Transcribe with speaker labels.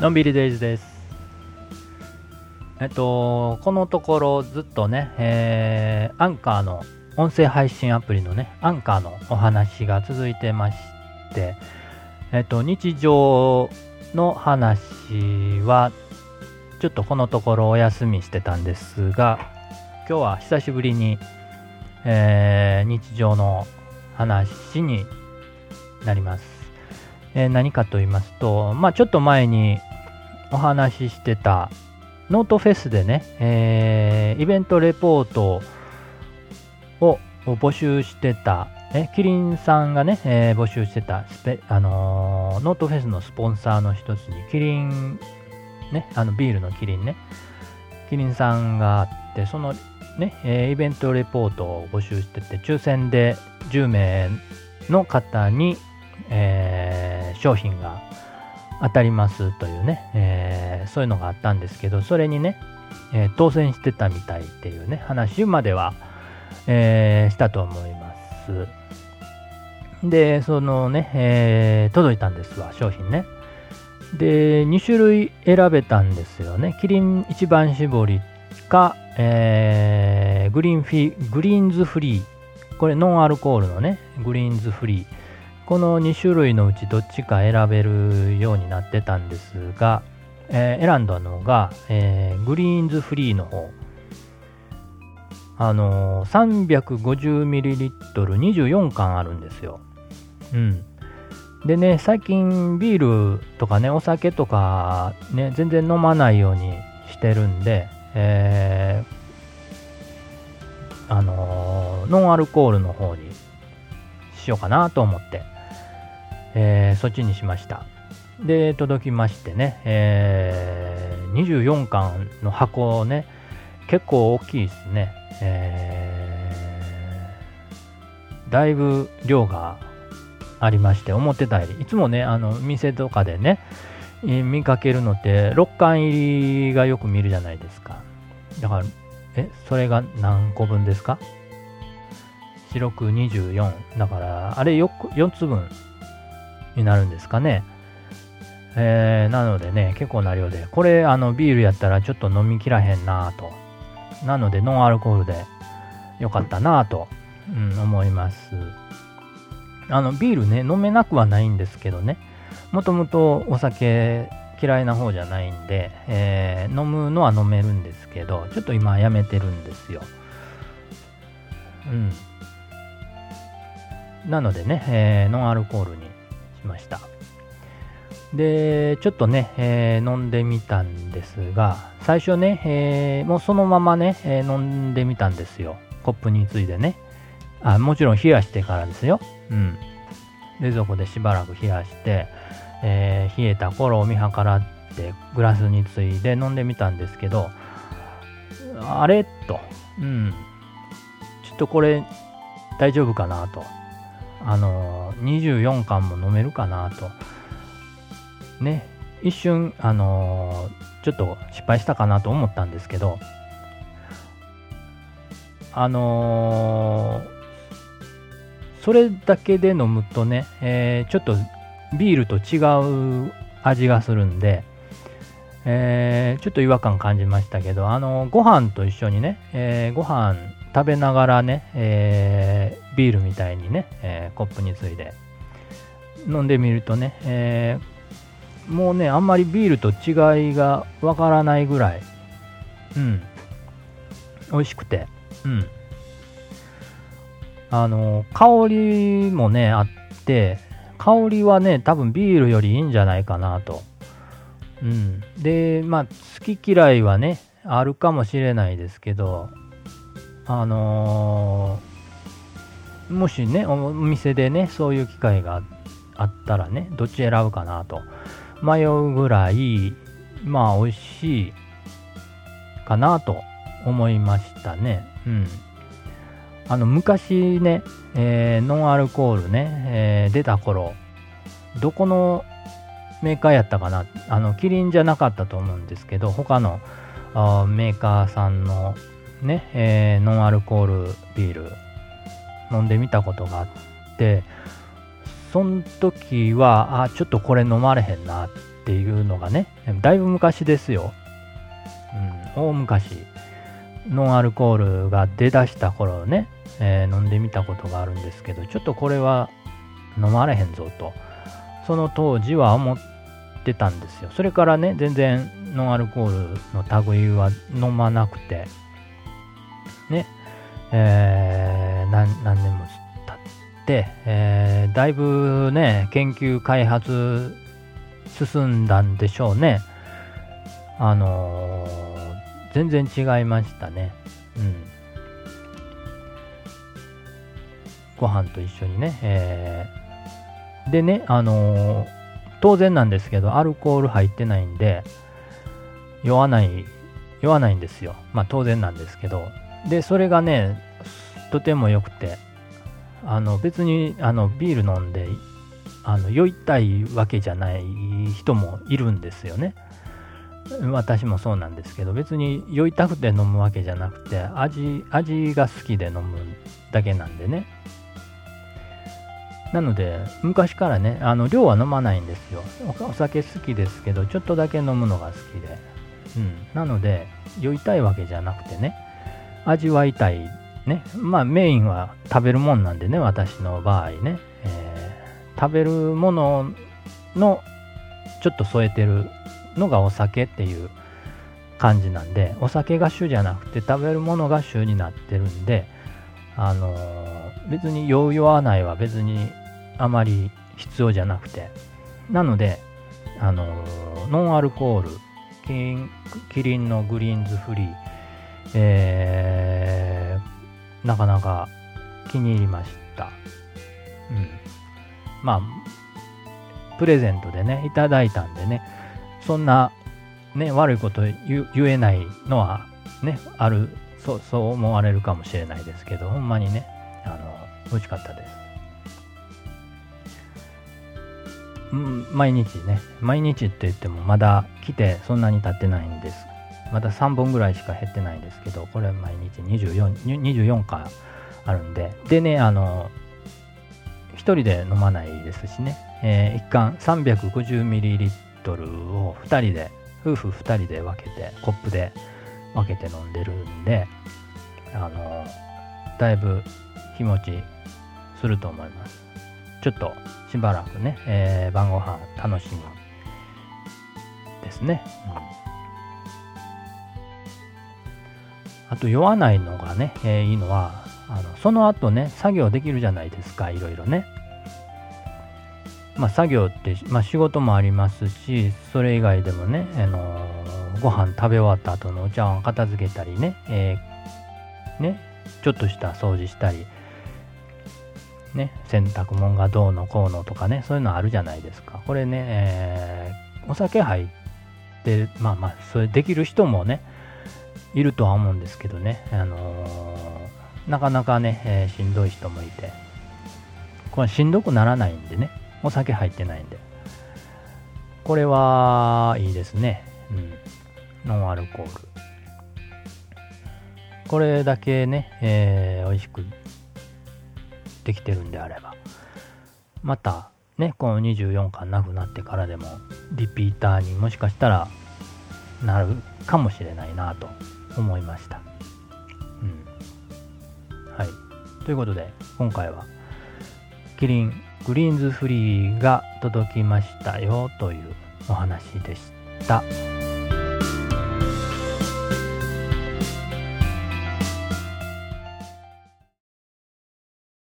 Speaker 1: のんびりデイズです。えっと、このところずっとね、えー、アンカーの音声配信アプリのね、アンカーのお話が続いてまして、えっと、日常の話は、ちょっとこのところお休みしてたんですが、今日は久しぶりに、えー、日常の話になります。えー、何かと言いますと、まあ、ちょっと前にお話ししてたノートフェスでね、えー、イベントレポートを募集してた、えキリンさんがね、えー、募集してたスペ、あのー、ノートフェスのスポンサーの一つに、キリン、ね、あのビールのキリンね、キリンさんがあって、そのね、えー、イベントレポートを募集してて、抽選で10名の方に、えー、商品が当たりますというね、えー、そういうのがあったんですけど、それにね、えー、当選してたみたいっていうね、話までは、えー、したと思います。で、そのね、え届いたんですわ、商品ね。で、2種類選べたんですよね。キリン一番搾りか、えグリーンフィグリーンズフリー。これノンアルコールのね、グリーンズフリー。この2種類のうちどっちか選べるようになってたんですが、えー、選んだのが、えー、グリーンズフリーの方。あのー、350ml24 缶あるんですよ。うん。でね、最近ビールとかね、お酒とかね、全然飲まないようにしてるんで、えー、あのー、ノンアルコールの方にしようかなと思って、えー、そっちにしました。で、届きましてね、えー、24巻の箱ね、結構大きいですね。えー、だいぶ量がありまして、思ってたより、いつもね、あの、店とかでね、見かけるのって、6巻入りがよく見るじゃないですか。だから、え、それが何個分ですか？四六24。だから、あれ 4, 4つ分になるんですかね。えー、なのでね、結構な量で、これ、あの、ビールやったらちょっと飲みきらへんなぁと。なので、ノンアルコールでよかったなぁと、うん、思います。あの、ビールね、飲めなくはないんですけどね、もともとお酒嫌いな方じゃないんで、えー、飲むのは飲めるんですけど、ちょっと今やめてるんですよ。うん。なのでね、えー、ノンアルコールにしました。で、ちょっとね、えー、飲んでみたんですが、最初ね、えー、もうそのままね、えー、飲んでみたんですよ。コップについでね。あ、もちろん冷やしてからですよ。うん。冷蔵庫でしばらく冷やして、え冷えた頃を見計らってグラスについで飲んでみたんですけど、あれ？と、うん。ちょっとこれ大丈夫かな？と。あの24巻も飲めるかなと。ね、一瞬、あのちょっと失敗したかなと思ったんですけど、あの、それだけで飲むとね、えー、ちょっとビールと違う味がするんで、えー、ちょっと違和感感じましたけど、あの、ご飯と一緒にね、えー、ご飯食べながらね、え、ビールみたいにね、えー、コップについで飲んでみるとね、えー、もうね、あんまりビールと違いがわからないぐらい、うん、美味しくて、うん。あの、香りもね、あって、香りはね、多分ビールよりいいんじゃないかなと。うん。で、まあ、好き嫌いはね、あるかもしれないですけど、あのー、もしね、お店でね、そういう機会があったらね、どっち選ぶかなと迷うぐらい、まあ、美味しいかなと思いましたね。うん。あの、昔ね、えー、ノンアルコールね、えー、出た頃、どこのメーカーやったかな？あの、キリンじゃなかったと思うんですけど、他のメーカーさんのね、えー、ノンアルコールビール飲んでみたことがあって、その時は、あ、ちょっとこれ飲まれへんなってっていうのがね、だいぶ昔ですよ。うん、大昔。ノンアルコールが出だした頃ね、えー、飲んでみたことがあるんですけど、ちょっとこれは飲まれへんぞと、その当時は思ってたんですよ。それからね、全然ノンアルコールの類は飲まなくて、ね、えー、何何年も経って、えー、だいぶね、研究開発進んだんでしょうね。あのー、全然違いましたね。うん。ご飯と一緒にね。えー、でね、あのー、当然なんですけど、アルコール入ってないんで、酔わない、酔わないんですよ。まあ当然なんですけど。で、それがね、とても良くて、あの別にあのビール飲んであの酔いたいわけじゃない人もいるんですよね。私もそうなんですけど別に酔いたくて飲むわけじゃなくて味味が好きで飲むだけなんでね。なので昔からねあの量は飲まないんですよ。お酒好きですけどちょっとだけ飲むのが好きで、うん、なので酔いたいわけじゃなくてね味わいたいね。まあメインは食べるもんなんでね私の場合ね。食べるもののちょっと添えてるのがお酒っていう感じなんでお酒が主じゃなくて食べるものが主になってるんであのー、別に酔う酔わないは別にあまり必要じゃなくて。なのであのー、ノンアルコールキリンキリンのグリーンズフリー、えー、なかなか気に入りました。うんまあ、プレゼントでね、いただいたんでね、そんな、ね、悪いこと言えないのは、ね、ある、そう、そう思われるかもしれないですけど、ほんまにね、あの、美味しかったです。うん、毎日ね、毎日って言ってもまだ来てそんなに経ってないんです。まだ3本ぐらいしか減ってないんですけど、これ毎日24、24回あるんで、でね、あの、1人で飲まないですしね、えー、1缶 350ml を2人で、夫婦2人で分けて、コップで分けて飲んでるんで、あのだいぶ日持ちすると思います。ちょっとしばらくね、えー、晩ご飯楽しみですね。うん、あと酔わないのがね、えー、いいのは、あのその後ね、作業できるじゃないですか、いろいろね。まあ、作業って、まあ、仕事もありますし、それ以外でもね、あのー、ご飯食べ終わった後のお茶碗片付けたりね、えー、ね、ちょっとした掃除したり、ね、洗濯物がどうのこうのとかね、そういうのあるじゃないですか。これね、えー、お酒入って、まあまあ、それできる人もね、いるとは思うんですけどね、あのー、なかなかね、えー、しんどい人もいて、これしんどくならないんでね、お酒入ってないんで。これはいいですね。うん。ノンアルコール。これだけね、えー、美味しくできてるんであれば。また、ね、この24巻なくなってからでも、リピーターにもしかしたらなるかもしれないなと思いました。うん。はい。ということで、今回は、キリングリーンズフリーが届きましたよというお話でした。